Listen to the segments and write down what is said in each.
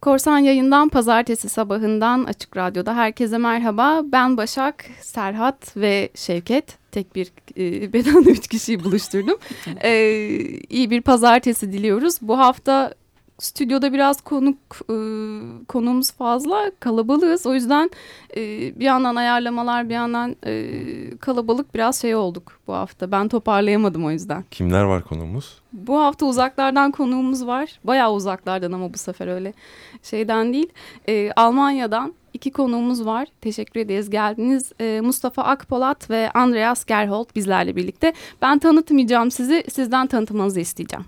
Korsan yayından pazartesi sabahından Açık Radyo'da herkese merhaba. Ben Başak, Serhat ve Şevket. Tek bir e, bedende üç kişiyi buluşturdum. e, iyi bir pazartesi diliyoruz. Bu hafta stüdyoda biraz konuk e, konuğumuz fazla kalabalığız. O yüzden e, bir yandan ayarlamalar bir yandan e, kalabalık biraz şey olduk bu hafta. Ben toparlayamadım o yüzden. Kimler var konuğumuz? Bu hafta uzaklardan konuğumuz var. Bayağı uzaklardan ama bu sefer öyle şeyden değil. E, Almanya'dan iki konuğumuz var. Teşekkür ederiz geldiniz. E, Mustafa Akpolat ve Andreas Gerhold bizlerle birlikte. Ben tanıtmayacağım sizi. Sizden tanıtmanızı isteyeceğim.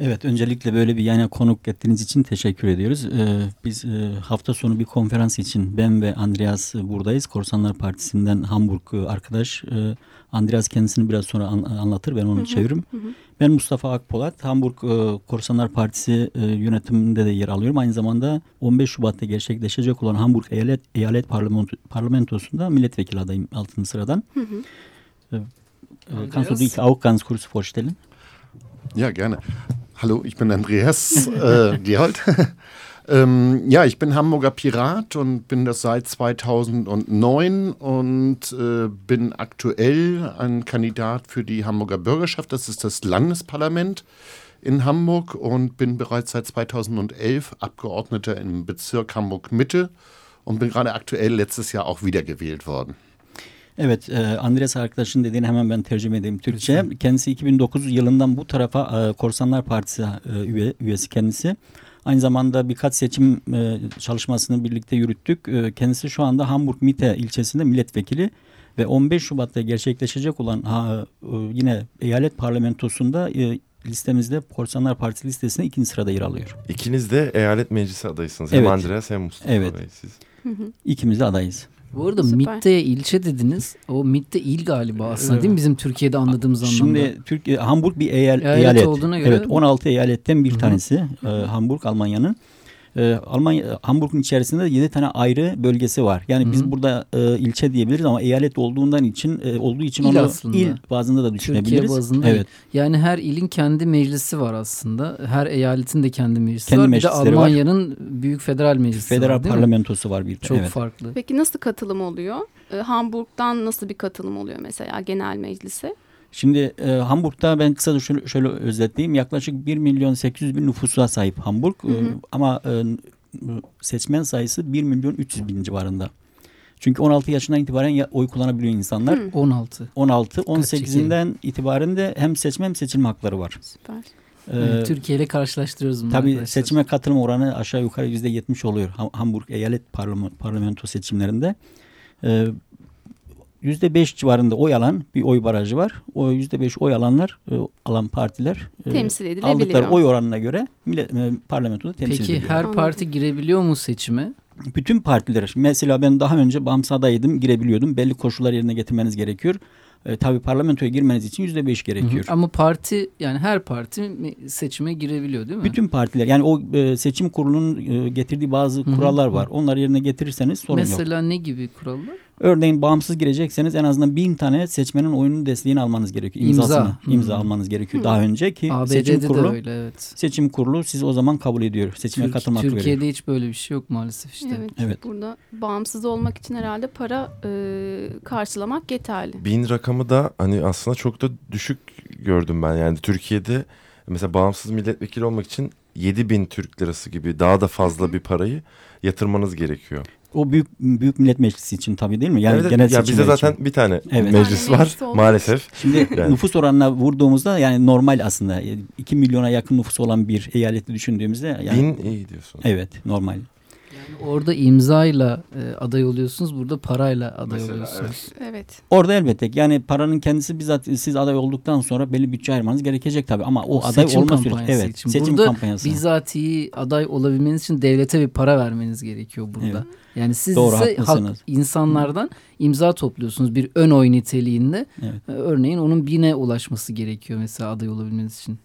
Evet öncelikle böyle bir yayına konuk ettiğiniz için teşekkür ediyoruz. Ee, biz e, hafta sonu bir konferans için ben ve Andreas buradayız. Korsanlar Partisi'nden Hamburg e, arkadaş. E, Andreas kendisini biraz sonra an, anlatır ben onu hı hı, çeviririm. Hı. Ben Mustafa Akpolat. Hamburg e, Korsanlar Partisi e, yönetiminde de yer alıyorum. Aynı zamanda 15 Şubat'ta gerçekleşecek olan Hamburg Eyalet, Eyalet Parlamento, Parlamentosu'nda milletvekili adayım 6. sıradan. Hı hı. E, kannst du dich auch ganz kurz vorstellen? Ja, gerne. Hallo, ich bin Andreas äh, Gerhold. ähm, ja, ich bin Hamburger Pirat und bin das seit 2009 und äh, bin aktuell ein Kandidat für die Hamburger Bürgerschaft. Das ist das Landesparlament in Hamburg und bin bereits seit 2011 Abgeordneter im Bezirk Hamburg Mitte und bin gerade aktuell letztes Jahr auch wiedergewählt worden. Evet, e, Andres arkadaşın dediğini hemen ben tercüme edeyim Türkçe. Kendisi 2009 yılından bu tarafa e, Korsanlar Partisi e, üye, üyesi kendisi. Aynı zamanda birkaç seçim e, çalışmasını birlikte yürüttük. E, kendisi şu anda Hamburg Mitte ilçesinde milletvekili ve 15 Şubat'ta gerçekleşecek olan ha, e, yine eyalet parlamentosunda e, listemizde Korsanlar Partisi listesinde ikinci sırada yer alıyor. İkiniz de eyalet meclisi adayısınız. Evet. Hem Andreas hem Mustafa evet. Bey siz. İkimiz de adayız. Bu arada Süper. MIT'te ilçe dediniz. O MIT'te il galiba aslında evet. değil mi? Bizim Türkiye'de anladığımız anlamda. Şimdi Türkiye Hamburg bir eyal, eyalet. eyalet. olduğuna göre. Evet 16 eyaletten bir Hı -hı. tanesi. Hı -hı. Hamburg Almanya'nın e, Almanya Hamburg'un içerisinde 7 tane ayrı bölgesi var. Yani Hı -hı. biz burada e, ilçe diyebiliriz ama eyalet olduğundan için e, olduğu için il onu aslında. il bazında da düşünebiliriz. Türkiye bazında. Evet. Yani her ilin kendi meclisi var aslında. Her eyaletin de kendi meclisi kendi var. Bir de Almanya'nın büyük federal meclisi federal var. Federal parlamentosu var bir. Çok evet. farklı. Peki nasıl katılım oluyor? E, Hamburg'dan nasıl bir katılım oluyor mesela genel meclise? Şimdi e, Hamburg'da ben kısaca şöyle, şöyle özetleyeyim. Yaklaşık 1 milyon 800 bin nüfusa sahip Hamburg. Hı hı. E, ama e, seçmen sayısı 1 milyon 300 bin civarında. Çünkü 16 yaşından itibaren oy kullanabiliyor insanlar. Hı. 16. 16. 18'inden itibaren de hem seçme hem seçilme hakları var. Süper. Ee, Türkiye ile karşılaştırıyoruz bunu Tabii arkadaşlar. seçime katılım oranı aşağı yukarı yüzde yetmiş oluyor. Hamburg eyalet parlamento seçimlerinde. Ee, yüzde beş civarında oy alan bir oy barajı var. O yüzde beş oy alanlar e, alan partiler e, temsil edilebiliyor. Aldıkları oy oranına göre millet, e, parlamentoda temsil Peki, ediliyor. Peki her parti girebiliyor mu seçime? Bütün partiler. Mesela ben daha önce bağımsız adaydım girebiliyordum. Belli koşullar yerine getirmeniz gerekiyor. E, tabii parlamentoya girmeniz için yüzde beş gerekiyor. Hı hı. Ama parti yani her parti seçime girebiliyor değil mi? Bütün partiler yani o e, seçim kurulunun e, getirdiği bazı hı hı. kurallar var. Onları yerine getirirseniz sorun Mesela yok. Mesela ne gibi kurallar? Örneğin bağımsız girecekseniz en azından bin tane seçmenin oyunun desteğini almanız gerekiyor. İmzasını, imza, imza hmm. almanız gerekiyor. Hmm. Daha önce ki ABD'de seçim kurulu, öyle, evet. seçim kurulu siz o zaman kabul ediyor. Seçime Türk, katılmak Türkiye'de veriyor. Türkiye'de hiç böyle bir şey yok maalesef işte. Evet, evet. Burada bağımsız olmak için herhalde para e, karşılamak yeterli. Bin rakamı da hani aslında çok da düşük gördüm ben. Yani Türkiye'de mesela bağımsız milletvekili olmak için 7 bin Türk lirası gibi daha da fazla bir parayı yatırmanız gerekiyor. O büyük büyük millet meclisi için tabii değil mi? Yani evet, genel ya bizde zaten için. bir tane evet. meclis var meclis maalesef. Şimdi yani. nüfus oranına vurduğumuzda yani normal aslında 2 milyona yakın nüfus olan bir eyaleti düşündüğümüzde yani bin iyi diyorsun. Evet normal. Orada imzayla e, aday oluyorsunuz, burada parayla aday Mesela, oluyorsunuz. Evet. evet. Orada elbette yani paranın kendisi bizzat siz aday olduktan sonra belli bütçe ayırmanız gerekecek tabii ama o, o aday olma süreci evet için. seçim burada kampanyası. bizatihi aday olabilmeniz için devlete bir para vermeniz gerekiyor burada. Evet. Yani siz Doğru, ise halk, insanlardan imza topluyorsunuz bir ön oy niteliğinde. Evet. Örneğin onun bine ulaşması gerekiyor mesela aday olabilmeniz için.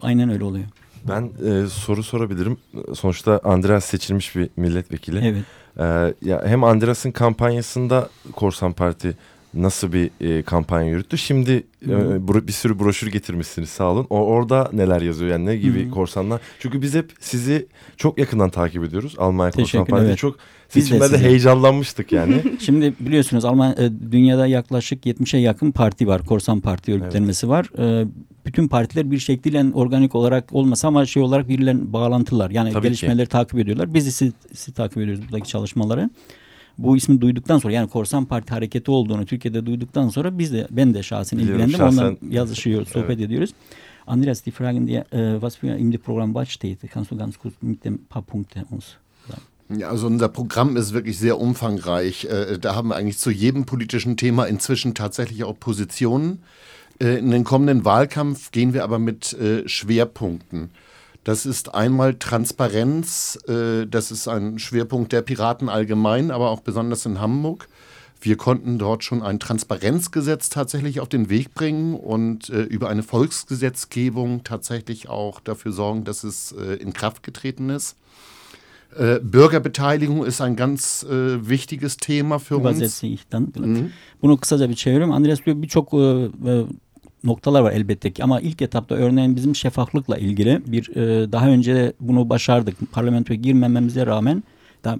Aynen öyle oluyor. Ben e, soru sorabilirim. Sonuçta Andreas seçilmiş bir milletvekili. Evet. E, ya hem Andreas'ın kampanyasında Korsan Parti nasıl bir e, kampanya yürüttü. Şimdi e, bir sürü broşür getirmişsiniz sağ olun. O, orada neler yazıyor yani ne gibi Hı-hı. korsanlar. Çünkü biz hep sizi çok yakından takip ediyoruz. Almanya Korsan Partisi evet. çok seçimlerde heyecanlanmıştık yani. Şimdi biliyorsunuz Almanya e, dünyada yaklaşık 70'e yakın parti var. Korsan parti örgütlenmesi evet. var. E, bütün partiler bir şekliyle organik olarak olmasa ama şey olarak birilerine bağlantılar. Yani Tabii gelişmeleri ki. takip ediyorlar. Biz sizi, sizi takip ediyoruz buradaki çalışmaları bu ismi duyduktan sonra yani Korsan Parti hareketi olduğunu Türkiye'de duyduktan sonra biz de ben de şahsen Biliyorum, ilgilendim. Şahsen, Ondan yazışıyoruz, sohbet evet. ediyoruz. Andreas, die Fragen, die, äh, was für in dem Programm steht, kannst du ganz kurz mit dem paar Punkte uns sagen? Ja, also unser Programm ist wirklich sehr umfangreich. Äh, da haben wir eigentlich zu jedem politischen Thema inzwischen tatsächlich auch Positionen. Äh, in den kommenden Wahlkampf gehen wir aber mit Schwerpunkten. Das ist einmal Transparenz, äh, das ist ein Schwerpunkt der Piraten allgemein, aber auch besonders in Hamburg. Wir konnten dort schon ein Transparenzgesetz tatsächlich auf den Weg bringen und äh, über eine Volksgesetzgebung tatsächlich auch dafür sorgen, dass es äh, in Kraft getreten ist. Äh, Bürgerbeteiligung ist ein ganz äh, wichtiges Thema für uns. ich dann. Mhm. Bunu kısaca bir çeviriyorum. Andreas diyor birçok noktalar var elbette ki ama ilk etapta örneğin bizim şeffaflıkla ilgili bir e, daha önce bunu başardık. Parlamentoya girmememize rağmen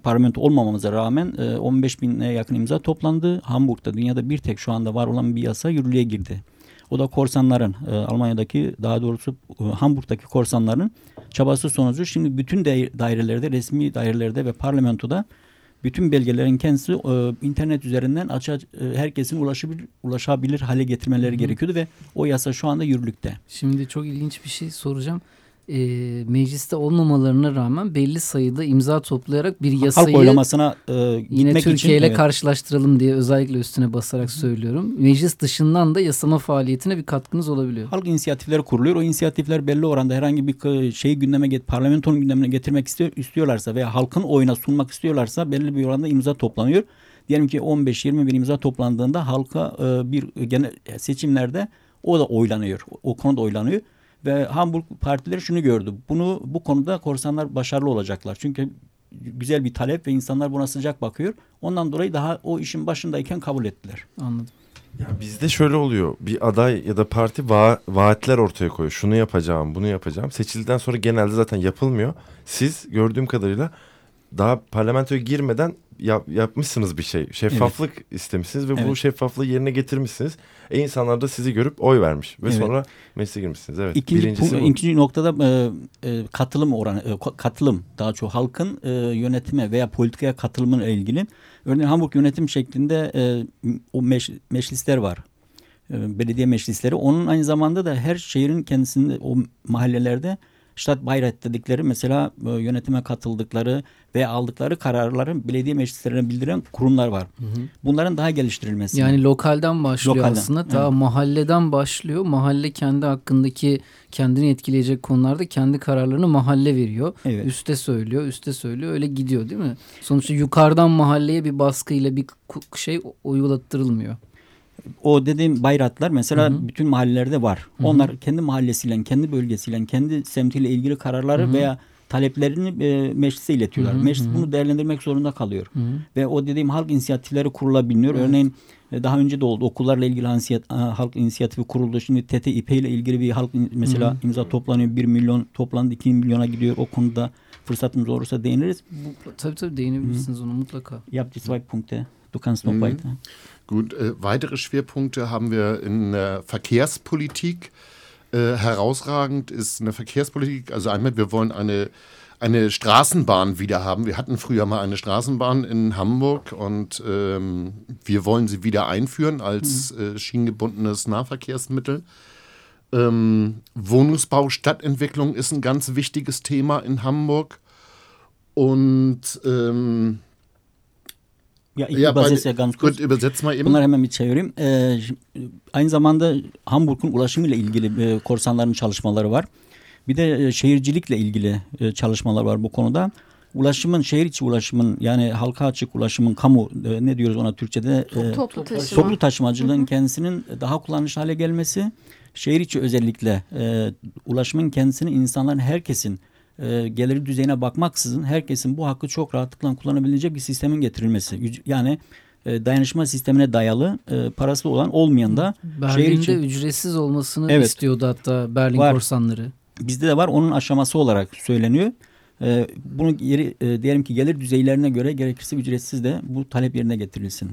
parlamento olmamamıza rağmen e, 15 bine yakın imza toplandı. Hamburg'da dünyada bir tek şu anda var olan bir yasa yürürlüğe girdi. O da korsanların e, Almanya'daki daha doğrusu e, Hamburg'daki korsanların çabası sonucu şimdi bütün dairelerde resmi dairelerde ve parlamentoda bütün belgelerin kendisi e, internet üzerinden açığa e, herkesin ulaşabilir, ulaşabilir hale getirmeleri Hı. gerekiyordu ve o yasa şu anda yürürlükte. Şimdi çok ilginç bir şey soracağım e, mecliste olmamalarına rağmen belli sayıda imza toplayarak bir yasayı halk oylamasına e, yine Türkiye ile evet. karşılaştıralım diye özellikle üstüne basarak söylüyorum. Meclis dışından da yasama faaliyetine bir katkınız olabiliyor. Halk inisiyatifleri kuruluyor. O inisiyatifler belli oranda herhangi bir şeyi gündeme get parlamentonun gündemine getirmek istiyor, istiyorlarsa veya halkın oyuna sunmak istiyorlarsa belli bir oranda imza toplanıyor. Diyelim ki 15-20 bin imza toplandığında halka e, bir genel seçimlerde o da oylanıyor. O konuda oylanıyor. Ve Hamburg partileri şunu gördü. Bunu bu konuda korsanlar başarılı olacaklar. Çünkü güzel bir talep ve insanlar buna sıcak bakıyor. Ondan dolayı daha o işin başındayken kabul ettiler. Anladım. Ya bizde şöyle oluyor. Bir aday ya da parti va vaatler ortaya koyuyor. Şunu yapacağım, bunu yapacağım. Seçildikten sonra genelde zaten yapılmıyor. Siz gördüğüm kadarıyla daha parlamentoya girmeden yap, yapmışsınız bir şey. Şeffaflık evet. istemişsiniz ve evet. bu şeffaflığı yerine getirmişsiniz. E insanlar da sizi görüp oy vermiş ve evet. sonra meclise girmişsiniz. Evet. İkinci, Birincisi bu. ikinci noktada e, e, katılım oranı, e, katılım daha çok halkın e, yönetime veya politikaya katılımına ilgili. Örneğin Hamburg yönetim şeklinde e, o meş, meclisler var e, belediye meclisleri. Onun aynı zamanda da her şehrin kendisinde o mahallelerde Ştat Bayrat dedikleri mesela e, yönetime katıldıkları ve aldıkları kararları belediye meclislerine bildiren kurumlar var. Hı hı. Bunların daha geliştirilmesi. Yani lokalden başlıyor lokalden, aslında. Evet. Ta mahalleden başlıyor. Mahalle kendi hakkındaki kendini etkileyecek konularda kendi kararlarını mahalle veriyor. Evet. Üste söylüyor, üste söylüyor. Öyle gidiyor değil mi? Sonuçta yukarıdan mahalleye bir baskıyla bir şey uygulattırılmıyor o dediğim bayraklar mesela hı hı. bütün mahallelerde var. Hı hı. Onlar kendi mahallesiyle, kendi bölgesiyle, kendi semtiyle ilgili kararları hı hı. veya taleplerini e, meclise iletiyorlar. Hı hı. Meclis bunu değerlendirmek zorunda kalıyor. Hı hı. Ve o dediğim halk inisiyatifleri kurulabiliyor. Evet. Örneğin e, daha önce de oldu. Okullarla ilgili halk inisiyatifi kuruldu. Şimdi TTİP ile ilgili bir halk mesela hı hı. imza toplanıyor. Bir milyon toplandı. iki milyona gidiyor. O konuda fırsatımız olursa değiniriz. Bu, tabii tabii değinebilirsiniz hı. onu mutlaka. Yap die zwei Punkte. Du kannst noch mhm. weiter. Gut, äh, weitere Schwerpunkte haben wir in der Verkehrspolitik. Äh, herausragend ist eine Verkehrspolitik, also einmal, wir wollen eine, eine Straßenbahn wieder haben. Wir hatten früher mal eine Straßenbahn in Hamburg und ähm, wir wollen sie wieder einführen als mhm. äh, schienengebundenes Nahverkehrsmittel. Ähm, Wohnungsbau, Stadtentwicklung ist ein ganz wichtiges Thema in Hamburg. Und ähm, Ya ilk ya ben, ganz kurz. Übersetz mal eben. Bunları hemen bir çevireyim. Ee, aynı zamanda Hamburg'un ulaşımıyla ilgili e, korsanların çalışmaları var. Bir de e, şehircilikle ilgili e, çalışmalar var bu konuda. Ulaşımın, şehir içi ulaşımın yani halka açık ulaşımın, kamu e, ne diyoruz ona Türkçe'de? E, toplu taşıma. Toplu taşımacılığın Hı -hı. kendisinin daha kullanışlı hale gelmesi. Şehir içi özellikle e, ulaşımın kendisini insanların herkesin e, geliri düzeyine bakmaksızın herkesin bu hakkı çok rahatlıkla kullanabileceği bir sistemin getirilmesi. Yani e, dayanışma sistemine dayalı e, parası olan olmayan da Berlin'de şehir için ücretsiz olmasını evet, istiyordu hatta Berlin var. korsanları. Bizde de var onun aşaması olarak söyleniyor. E, bunu geri, e, diyelim ki gelir düzeylerine göre gerekirse ücretsiz de bu talep yerine getirilsin.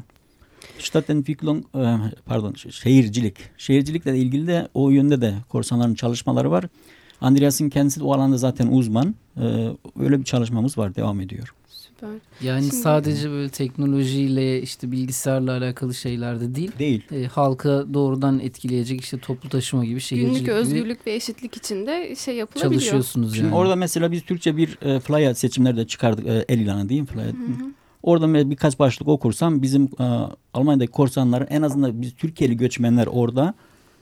Stadtentwicklung e, pardon şehircilik. Şehircilikle ilgili de o yönde de korsanların çalışmaları var. Andreas'ın kendisi de o alanda zaten uzman. E, öyle bir çalışmamız var devam ediyor. Süper. Yani Şimdi... sadece böyle teknolojiyle işte bilgisayarla alakalı şeylerde değil. Değil. E, halka doğrudan etkileyecek işte toplu taşıma gibi şehircilik Günlük özgürlük gibi ve eşitlik içinde şey yapılabiliyor. Çalışıyorsunuz yani. orada mesela biz Türkçe bir e, flyer seçimlerde çıkardık. E, el ilanı diyeyim flyer. Hı hı. Orada birkaç başlık okursam bizim e, Almanya'daki korsanların en azından biz Türkiye'li göçmenler orada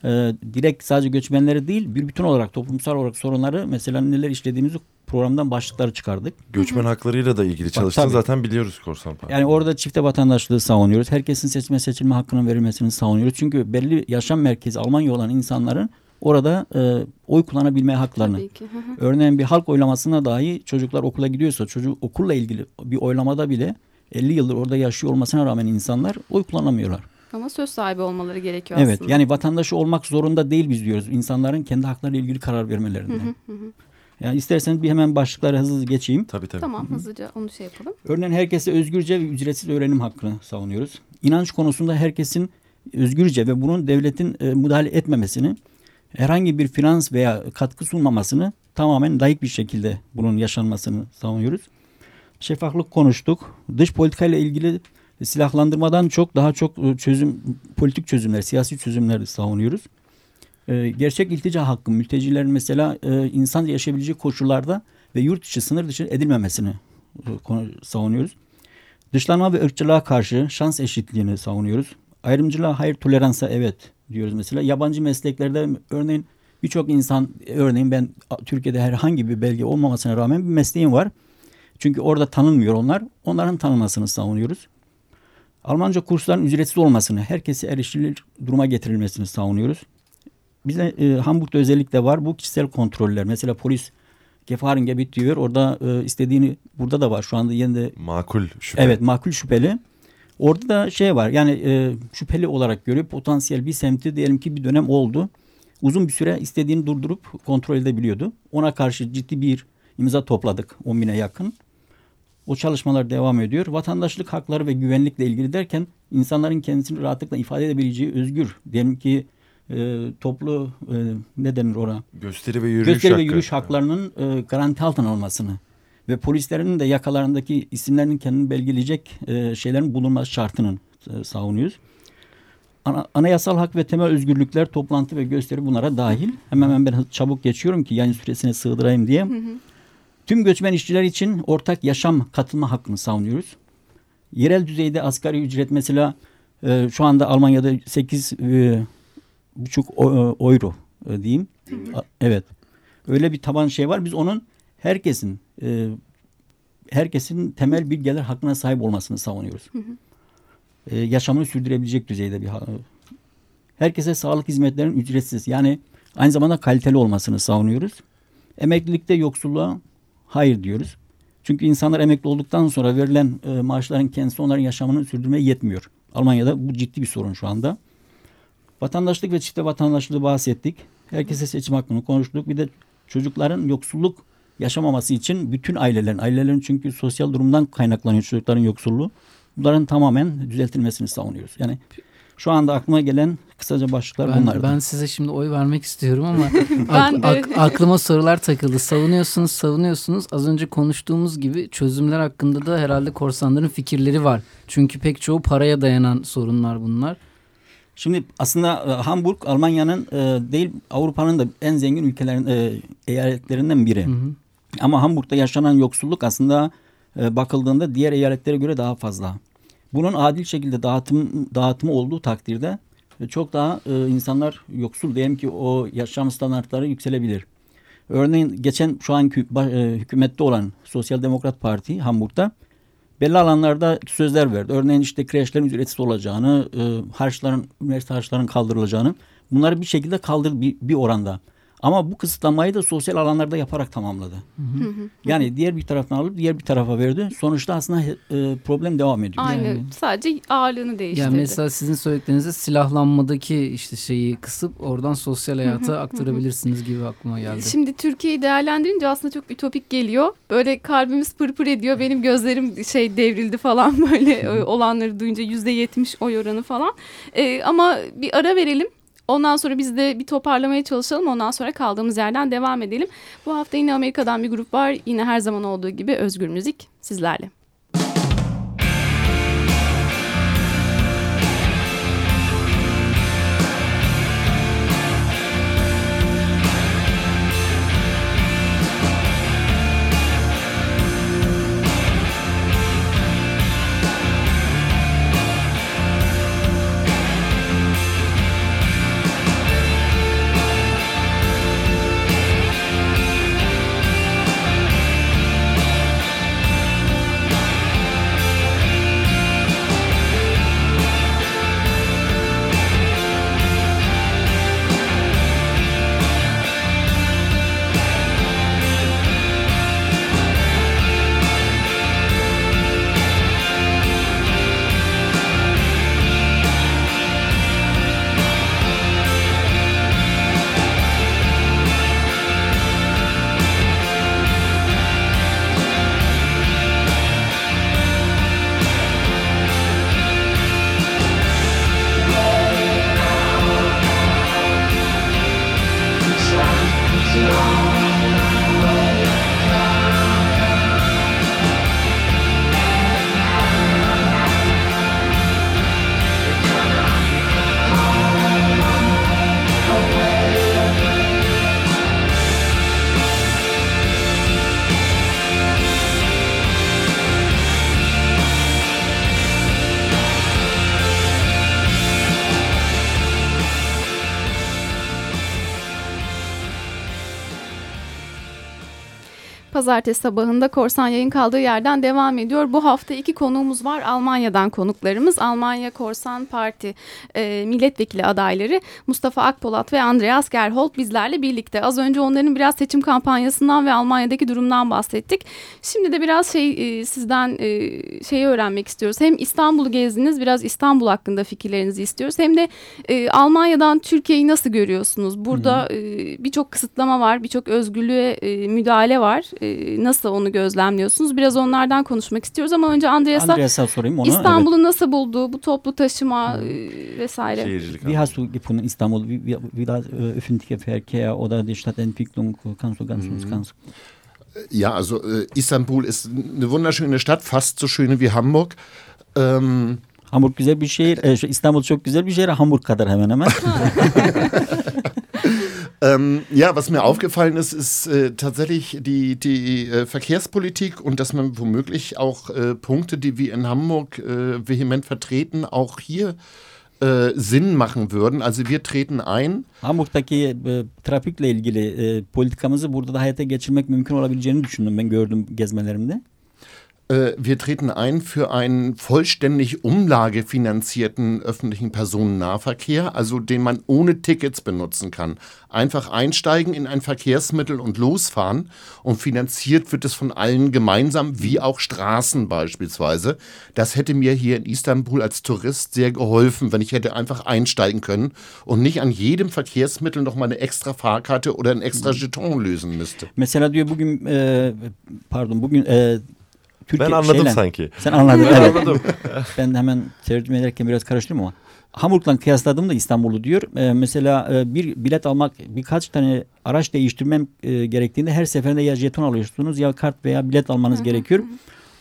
e, direkt sadece göçmenleri değil bir bütün olarak toplumsal olarak sorunları mesela neler işlediğimizi programdan başlıkları çıkardık. Göçmen haklarıyla da ilgili çalıştığını zaten biliyoruz Korsan Parti. Yani orada çifte vatandaşlığı savunuyoruz. Herkesin seçme seçilme hakkının verilmesini savunuyoruz. Çünkü belli yaşam merkezi Almanya olan insanların orada e, oy kullanabilme haklarını. Örneğin bir halk oylamasına dahi çocuklar okula gidiyorsa çocuk okulla ilgili bir oylamada bile 50 yıldır orada yaşıyor olmasına rağmen insanlar oy kullanamıyorlar. Ama söz sahibi olmaları gerekiyor evet, aslında. Evet yani vatandaşı olmak zorunda değil biz diyoruz. İnsanların kendi haklarıyla ilgili karar vermelerinde. Yani isterseniz bir hemen başlıkları hızlı geçeyim. Tabii tabii. Tamam hızlıca onu şey yapalım. Örneğin herkese özgürce ve ücretsiz öğrenim hakkını savunuyoruz. İnanç konusunda herkesin özgürce ve bunun devletin e, müdahale etmemesini, herhangi bir finans veya katkı sunmamasını tamamen layık bir şekilde bunun yaşanmasını savunuyoruz. Şeffaflık konuştuk. Dış politikayla ilgili silahlandırmadan çok daha çok e, çözüm politik çözümler, siyasi çözümler savunuyoruz. Ee, gerçek iltica hakkı mültecilerin mesela e, insan yaşayabileceği koşullarda ve yurt dışı sınır dışı edilmemesini e, savunuyoruz. Dışlanma ve ırkçılığa karşı şans eşitliğini savunuyoruz. Ayrımcılığa hayır toleransa evet diyoruz mesela. Yabancı mesleklerde örneğin birçok insan örneğin ben Türkiye'de herhangi bir belge olmamasına rağmen bir mesleğim var. Çünkü orada tanınmıyor onlar. Onların tanınmasını savunuyoruz. Almanca kursların ücretsiz olmasını, herkese erişilir duruma getirilmesini savunuyoruz. Bize e, Hamburg'da özellikle var bu kişisel kontroller. Mesela polis Gefahren Gebet diyor. Orada e, istediğini burada da var. Şu anda yeni de makul şüpheli. Evet, makul şüpheli. Orada da şey var. Yani e, şüpheli olarak görüp potansiyel bir semti diyelim ki bir dönem oldu. Uzun bir süre istediğini durdurup kontrol edebiliyordu. Ona karşı ciddi bir imza topladık 10 bine yakın. O çalışmalar devam ediyor. Vatandaşlık hakları ve güvenlikle ilgili derken insanların kendisini rahatlıkla ifade edebileceği özgür diyelim ki e, toplu e, ne denir ona? Gösteri ve yürüyüş, Gösteri ve yürüyüş haklarının e, garanti altına olmasını ve polislerin de yakalarındaki isimlerinin kendini belgeleyecek e, şeylerin bulunması şartının e, savunuyoruz. Ana, anayasal hak ve temel özgürlükler, toplantı ve gösteri bunlara dahil. Hemen hemen ben çabuk geçiyorum ki yayın süresine sığdırayım diye. Hı hı. Tüm göçmen işçiler için ortak yaşam katılma hakkını savunuyoruz. Yerel düzeyde asgari ücret mesela e, şu anda Almanya'da 8 e, buçuk e, euro e, diyeyim. Hı. Evet. Öyle bir taban şey var. Biz onun herkesin e, herkesin temel bir gelir hakkına sahip olmasını savunuyoruz. Hı hı. E, yaşamını sürdürebilecek düzeyde bir herkese sağlık hizmetlerinin ücretsiz yani aynı zamanda kaliteli olmasını savunuyoruz. Emeklilikte yoksulluğa hayır diyoruz. Çünkü insanlar emekli olduktan sonra verilen e, maaşların kendisi onların yaşamını sürdürmeye yetmiyor. Almanya'da bu ciddi bir sorun şu anda. Vatandaşlık ve çifte vatandaşlığı bahsettik. Herkese seçim hakkını konuştuk. Bir de çocukların yoksulluk yaşamaması için bütün ailelerin, ailelerin çünkü sosyal durumdan kaynaklanıyor çocukların yoksulluğu. Bunların tamamen düzeltilmesini savunuyoruz. Yani şu anda aklıma gelen kısaca başlıklar ben, bunlardı. Ben size şimdi oy vermek istiyorum ama ak, ak, aklıma sorular takıldı. Savunuyorsunuz, savunuyorsunuz. Az önce konuştuğumuz gibi çözümler hakkında da herhalde korsanların fikirleri var. Çünkü pek çoğu paraya dayanan sorunlar bunlar. Şimdi aslında e, Hamburg Almanya'nın e, değil Avrupa'nın da en zengin ülkelerin e, eyaletlerinden biri. Hı hı. Ama Hamburg'da yaşanan yoksulluk aslında e, bakıldığında diğer eyaletlere göre daha fazla. Bunun adil şekilde dağıtım dağıtımı olduğu takdirde e, çok daha e, insanlar yoksul diyelim ki o yaşam standartları yükselebilir. Örneğin geçen şu an e, hükümette olan Sosyal Demokrat Parti Hamburg'da belli alanlarda sözler verdi. Örneğin işte kreşlerin ücretsiz olacağını, e, harçların, üniversite harçlarının kaldırılacağını bunları bir şekilde kaldır bir, bir oranda. Ama bu kısıtlamayı da sosyal alanlarda yaparak tamamladı. Hı hı. Yani diğer bir taraftan alıp diğer bir tarafa verdi. Sonuçta aslında e, problem devam ediyor. Aynı. Yani. Sadece ağırlığını değiştirdi. Yani mesela sizin söylediğinizde silahlanmadaki işte şeyi kısıp oradan sosyal hayata aktarabilirsiniz gibi aklıma geldi. Şimdi Türkiye'yi değerlendirince aslında çok ütopik geliyor. Böyle kalbimiz pırpır ediyor. Benim gözlerim şey devrildi falan böyle olanları duyunca yüzde yetmiş oy oranı falan. Ee, ama bir ara verelim. Ondan sonra biz de bir toparlamaya çalışalım. Ondan sonra kaldığımız yerden devam edelim. Bu hafta yine Amerika'dan bir grup var. Yine her zaman olduğu gibi Özgür Müzik sizlerle. Pazartesi sabahında Korsan yayın kaldığı yerden devam ediyor. Bu hafta iki konuğumuz var. Almanya'dan konuklarımız. Almanya Korsan Parti e, milletvekili adayları Mustafa Akpolat ve Andreas Gerhold bizlerle birlikte. Az önce onların biraz seçim kampanyasından ve Almanya'daki durumdan bahsettik. Şimdi de biraz şey e, sizden e, şeyi öğrenmek istiyoruz. Hem İstanbul'u gezdiniz biraz İstanbul hakkında fikirlerinizi istiyoruz. Hem de e, Almanya'dan Türkiye'yi nasıl görüyorsunuz? Burada e, birçok kısıtlama var, birçok özgürlüğe e, müdahale var. E, nasıl onu gözlemliyorsunuz? Biraz onlardan konuşmak istiyoruz ama önce Andreas'a Andreas'a sorayım onu. İstanbul'u evet. nasıl buldu? Bu toplu taşıma e, vesaire. Şehircilik. Wie hast du gefunden Istanbul? Wie, wie, das äh, öffentliche Verkehr oder die Stadtentwicklung? Kannst du ganz, mhm. ganz Ja, also äh, Istanbul ist eine wunderschöne Stadt, fast so schön wie Hamburg. Ähm, Hamburg güzel bir şehir. Ee, İstanbul çok güzel bir şehir. Hamburg kadar hemen hemen. Ähm, ja, was mir aufgefallen ist, ist äh, tatsächlich die, die äh, Verkehrspolitik und dass man womöglich auch äh, Punkte, die wir in Hamburg äh, vehement vertreten, auch hier äh, Sinn machen würden. Also wir treten ein. Hamburg'daki e, trafikle ilgili e, politikamızı burada da hayata geçirmek mümkün olabileceğini düşündüm ben gördüm gezmelerimde. Äh, wir treten ein für einen vollständig umlagefinanzierten öffentlichen Personennahverkehr, also den man ohne Tickets benutzen kann. Einfach einsteigen in ein Verkehrsmittel und losfahren und finanziert wird es von allen gemeinsam, wie auch Straßen beispielsweise. Das hätte mir hier in Istanbul als Tourist sehr geholfen, wenn ich hätte einfach einsteigen können und nicht an jedem Verkehrsmittel noch mal eine extra Fahrkarte oder ein extra Jeton lösen müsste. Mesela diyor bugün e, pardon bugün e, Türkiye, ben anladım şeyle, sanki. Sen anladın evet. anladım. ben hemen tercüme ederken biraz karıştırdım ama. Hamburg'la kıyasladığımda İstanbul'u diyor. Ee, mesela e, bir bilet almak birkaç tane araç değiştirmem e, gerektiğinde her seferinde ya jeton alıyorsunuz ya kart veya bilet almanız gerekiyor.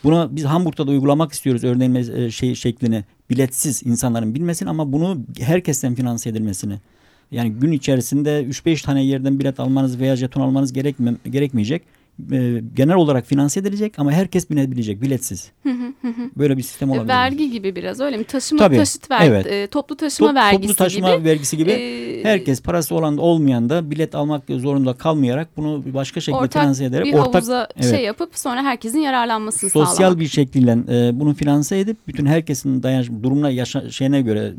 Bunu biz Hamburg'da da uygulamak istiyoruz örneğin e, şey şeklini biletsiz insanların bilmesini ama bunu herkesten finanse edilmesini. Yani gün içerisinde 3-5 tane yerden bilet almanız veya jeton almanız gerekme, gerekmeyecek e, genel olarak finanse edilecek ama herkes binebilecek biletsiz. Böyle bir sistem olabilir. Vergi gibi biraz öyle mi? Taşıma Tabii, taşıt vergi, evet. e, toplu taşıma Top, vergisi Toplu taşıma gibi. vergisi gibi. Ee, herkes parası olan da olmayan da bilet almak zorunda kalmayarak bunu başka şekilde ortak finanse ederek bir ortak havuza evet, şey yapıp sonra herkesin yararlanmasını sosyal sağlamak. bir şekilde e, bunu finanse edip bütün herkesin dayanış durumuna yaşa, şeyine göre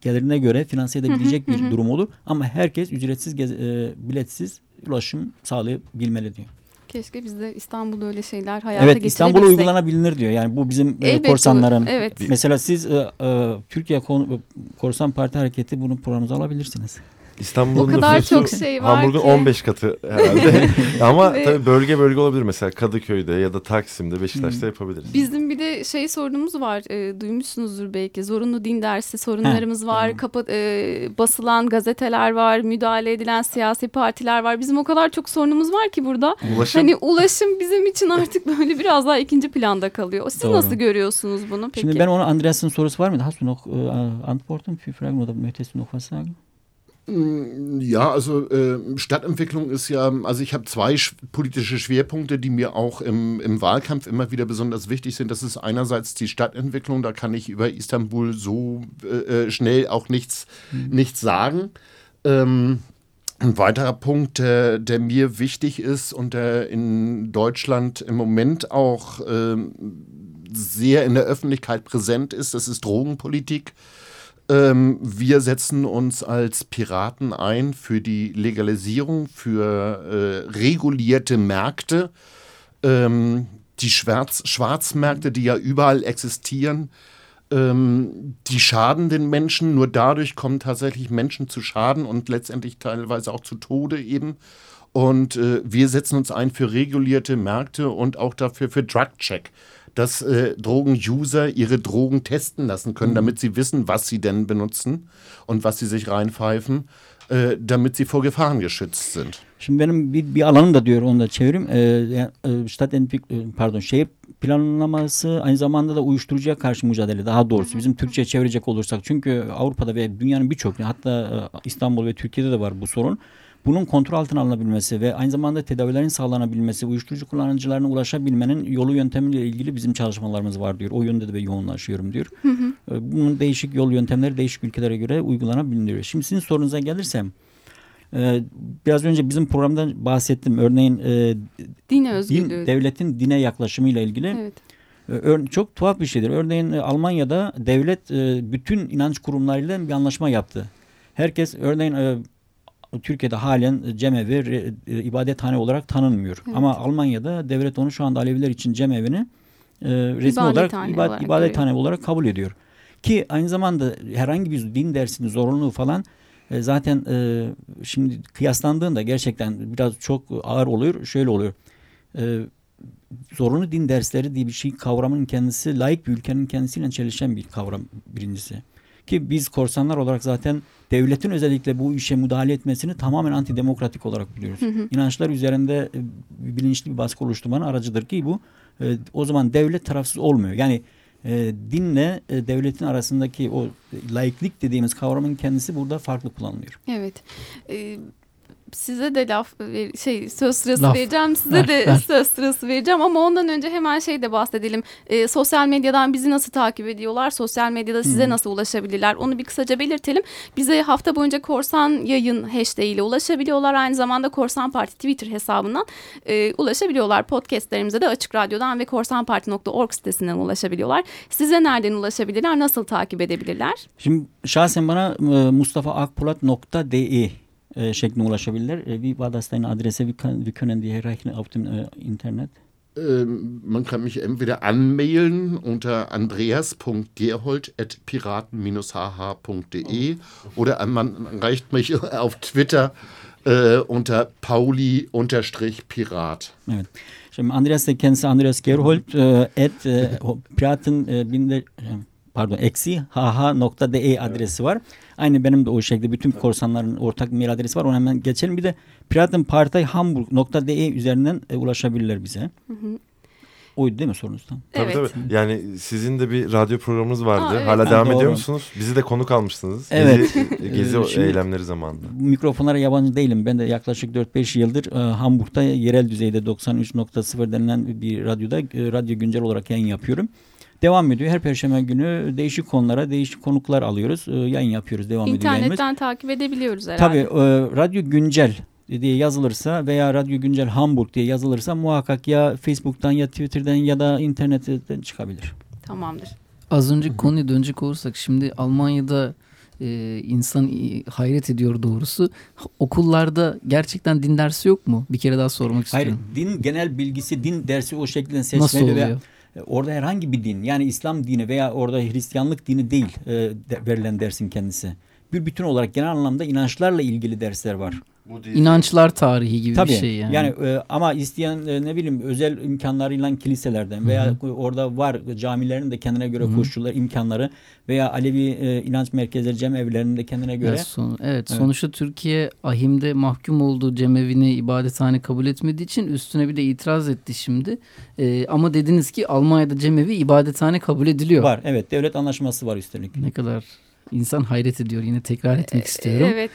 gelirine göre finanse edebilecek bir durum olur. Ama herkes ücretsiz gez, e, biletsiz ulaşım sağlayabilmeli diyor. Keşke biz de İstanbul'da öyle şeyler hayata Evet İstanbul'a uygulanabilir diyor. Yani bu bizim e, Elbette korsanların. Evet. Mesela siz e, e, Türkiye Korsan Parti Hareketi bunu programımıza alabilirsiniz. İstanbul'un o kadar çok şey var Hamburg'un ki. 15 katı herhalde. Ama Ve, tabii bölge bölge olabilir mesela Kadıköy'de ya da Taksim'de Beşiktaş'ta hmm. yapabiliriz. Bizim bir de şey sorunumuz var. E, duymuşsunuzdur belki. Zorunlu din dersi sorunlarımız ha, var. Kapa, e, basılan gazeteler var. Müdahale edilen siyasi partiler var. Bizim o kadar çok sorunumuz var ki burada. Ulaşım. Hani ulaşım bizim için artık böyle biraz daha ikinci planda kalıyor. Siz Doğru. nasıl görüyorsunuz bunu peki? Şimdi ben ona Andreas'ın sorusu var mıydı? Hast du noch äh, Antworten für Fragen oder möchtest du noch was sagen? Mm, ja, also äh, Stadtentwicklung ist ja, also ich habe zwei sch politische Schwerpunkte, die mir auch im, im Wahlkampf immer wieder besonders wichtig sind. Das ist einerseits die Stadtentwicklung, da kann ich über Istanbul so äh, äh schnell auch nichts, mhm. nichts sagen. Ähm, ein weiterer Punkt, der, der, mir wichtig ist und der in Deutschland im Moment auch äh, sehr in der Öffentlichkeit präsent ist, das ist Drogenpolitik. Ähm, wir setzen uns als Piraten ein für die Legalisierung, für äh, regulierte Märkte. Ähm, die Schwarz Schwarzmärkte, die ja überall existieren, ähm, die schaden den Menschen. Nur dadurch kommen tatsächlich Menschen zu Schaden und letztendlich teilweise auch zu Tode eben. Und äh, wir setzen uns ein für regulierte Märkte und auch dafür für Drug Check dass äh, Drogenuser ihre Drogen testen lassen können, mhm. damit sie wissen, was sie denn benutzen und was sie sich reinpfeifen, äh, damit sie vor Gefahren geschützt sind. Şimdi benim bir, bir alanım da diyor onu da çevireyim. Ee, e, Stat pardon şehir planlaması aynı zamanda da uyuşturucuya karşı mücadele daha doğrusu bizim Türkçe çevirecek olursak çünkü Avrupa'da ve dünyanın birçok hatta İstanbul ve Türkiye'de de var bu sorun bunun kontrol altına alınabilmesi ve aynı zamanda tedavilerin sağlanabilmesi, uyuşturucu kullanıcılarına ulaşabilmenin yolu yöntemiyle ilgili bizim çalışmalarımız var diyor. O yönde de ben yoğunlaşıyorum diyor. Hı hı. Ee, bunun değişik yol yöntemleri değişik ülkelere göre uygulanabiliyor. Şimdi sizin sorunuza gelirsem e, biraz önce bizim programda bahsettim. Örneğin e, din özgürlüğü. Din, devletin dine yaklaşımıyla ilgili. Evet. E, çok tuhaf bir şeydir. Örneğin Almanya'da devlet bütün inanç kurumlarıyla bir anlaşma yaptı. Herkes örneğin Türkiye'de halen cemevi e, ibadethane olarak tanınmıyor. Evet. Ama Almanya'da devlet onu şu anda Aleviler için cemevini e, resmi olarak, ibad, olarak ibadethane olarak kabul ediyor. Ki aynı zamanda herhangi bir din dersinin zorunluluğu falan e, zaten e, şimdi kıyaslandığında gerçekten biraz çok ağır oluyor. Şöyle oluyor. E, zorunlu din dersleri diye bir şey kavramın kendisi layık bir ülkenin kendisiyle çelişen bir kavram birincisi. Ki biz korsanlar olarak zaten devletin özellikle bu işe müdahale etmesini tamamen antidemokratik olarak biliyoruz. Hı hı. İnançlar üzerinde e, bilinçli bir baskı oluşturmanın aracıdır ki bu e, o zaman devlet tarafsız olmuyor. Yani e, dinle e, devletin arasındaki o laiklik dediğimiz kavramın kendisi burada farklı kullanılıyor. Evet. E, size de laf şey söz sırası laf. vereceğim size ver, de ver. söz sırası vereceğim ama ondan önce hemen şey de bahsedelim e, sosyal medyadan bizi nasıl takip ediyorlar sosyal medyada size hmm. nasıl ulaşabilirler onu bir kısaca belirtelim bize hafta boyunca korsan yayın hashtag ile ulaşabiliyorlar aynı zamanda korsan parti twitter hesabından e, ulaşabiliyorlar podcastlerimize de açık radyodan ve korsanparti.org sitesinden ulaşabiliyorlar size nereden ulaşabilirler nasıl takip edebilirler şimdi şahsen bana e, mustafaakpolat.de şeklinde ulaşabilirler. E, wie war das deine Adresse? Wie, kann, wie können die erreichen auf dem äh, Internet? Ähm, man kann mich entweder anmailen unter andreas.gerhold.piraten-hh.de oder man erreicht mich auf Twitter äh, unter pauli-pirat. Evet. Şimdi Andreas de kendisi Andreas Gerhold e, et e, piraten e, pardon eksi hh.de adresi var. Aynı benim de o şekilde bütün korsanların ortak mail adresi var. Onu hemen geçelim. Bir de piratenpartayhamburg.de üzerinden e, ulaşabilirler bize. Hı hı. Oydu değil mi sorunuz tam? Evet. Tabii tabii. Yani sizin de bir radyo programınız vardı. Aa, evet. Hala ha, devam doğru. ediyor musunuz? Bizi de konuk almıştınız. Evet. Gezi, gezi Şimdi, eylemleri zamanında. Mikrofonlara yabancı değilim. Ben de yaklaşık 4-5 yıldır e, Hamburg'da yerel düzeyde 93.0 denilen bir radyoda e, radyo güncel olarak yayın yapıyorum devam ediyor. Her perşembe günü değişik konulara değişik konuklar alıyoruz. E, yayın yapıyoruz. Devam ediyor. İnternetten takip edebiliyoruz herhalde. Tabii e, Radyo Güncel diye yazılırsa veya Radyo Güncel Hamburg diye yazılırsa muhakkak ya Facebook'tan ya Twitter'dan ya da internetten çıkabilir. Tamamdır. Az önce konuya dönecek olursak şimdi Almanya'da e, insan hayret ediyor doğrusu. Okullarda gerçekten din dersi yok mu? Bir kere daha sormak istiyorum. Hayır din genel bilgisi din dersi o şekilde seçmeli. Nasıl oluyor? Ve orada herhangi bir din yani İslam dini veya orada Hristiyanlık dini değil e, de, verilen dersin kendisi. Bir bütün olarak genel anlamda inançlarla ilgili dersler var. İnançlar tarihi gibi Tabii, bir şey yani. Yani e, ama isteyen e, ne bileyim özel imkanlarıyla kiliselerden veya Hı -hı. orada var camilerin de kendine göre Hı -hı. koşullar, imkanları veya Alevi e, inanç merkezleri, cemevlerinin de kendine göre. Evet, son, evet, evet sonuçta Türkiye ahimde mahkum olduğu cemevini ibadethane kabul etmediği için üstüne bir de itiraz etti şimdi. E, ama dediniz ki Almanya'da cemevi ibadethane kabul ediliyor. Var evet devlet anlaşması var üstelik. Ne kadar insan hayret ediyor. Yine tekrar etmek istiyorum. Evet.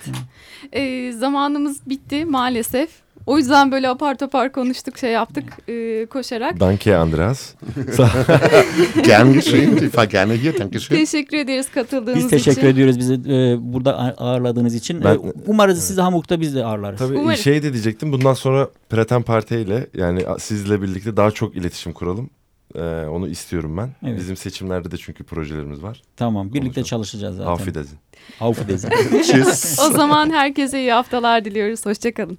E, zamanımız bitti maalesef. O yüzden böyle apar topar konuştuk, şey yaptık e, koşarak. Danke Andreas. Gern geschehen. Ich war gerne hier. Dankeschön. Teşekkür ederiz katıldığınız için. Biz teşekkür için. ediyoruz bizi e, burada ağırladığınız için. Ben, e, Umarız evet. sizi Hamburg'da biz de ağırlarız. Tabii Umarım. şey de diyecektim. Bundan sonra Praten Parti ile yani sizle birlikte daha çok iletişim kuralım. Ee, onu istiyorum ben. Evet. Bizim seçimlerde de çünkü projelerimiz var. Tamam. Birlikte Konuşalım. çalışacağız zaten. Auf Wiedersehen. o zaman herkese iyi haftalar diliyoruz. Hoşçakalın.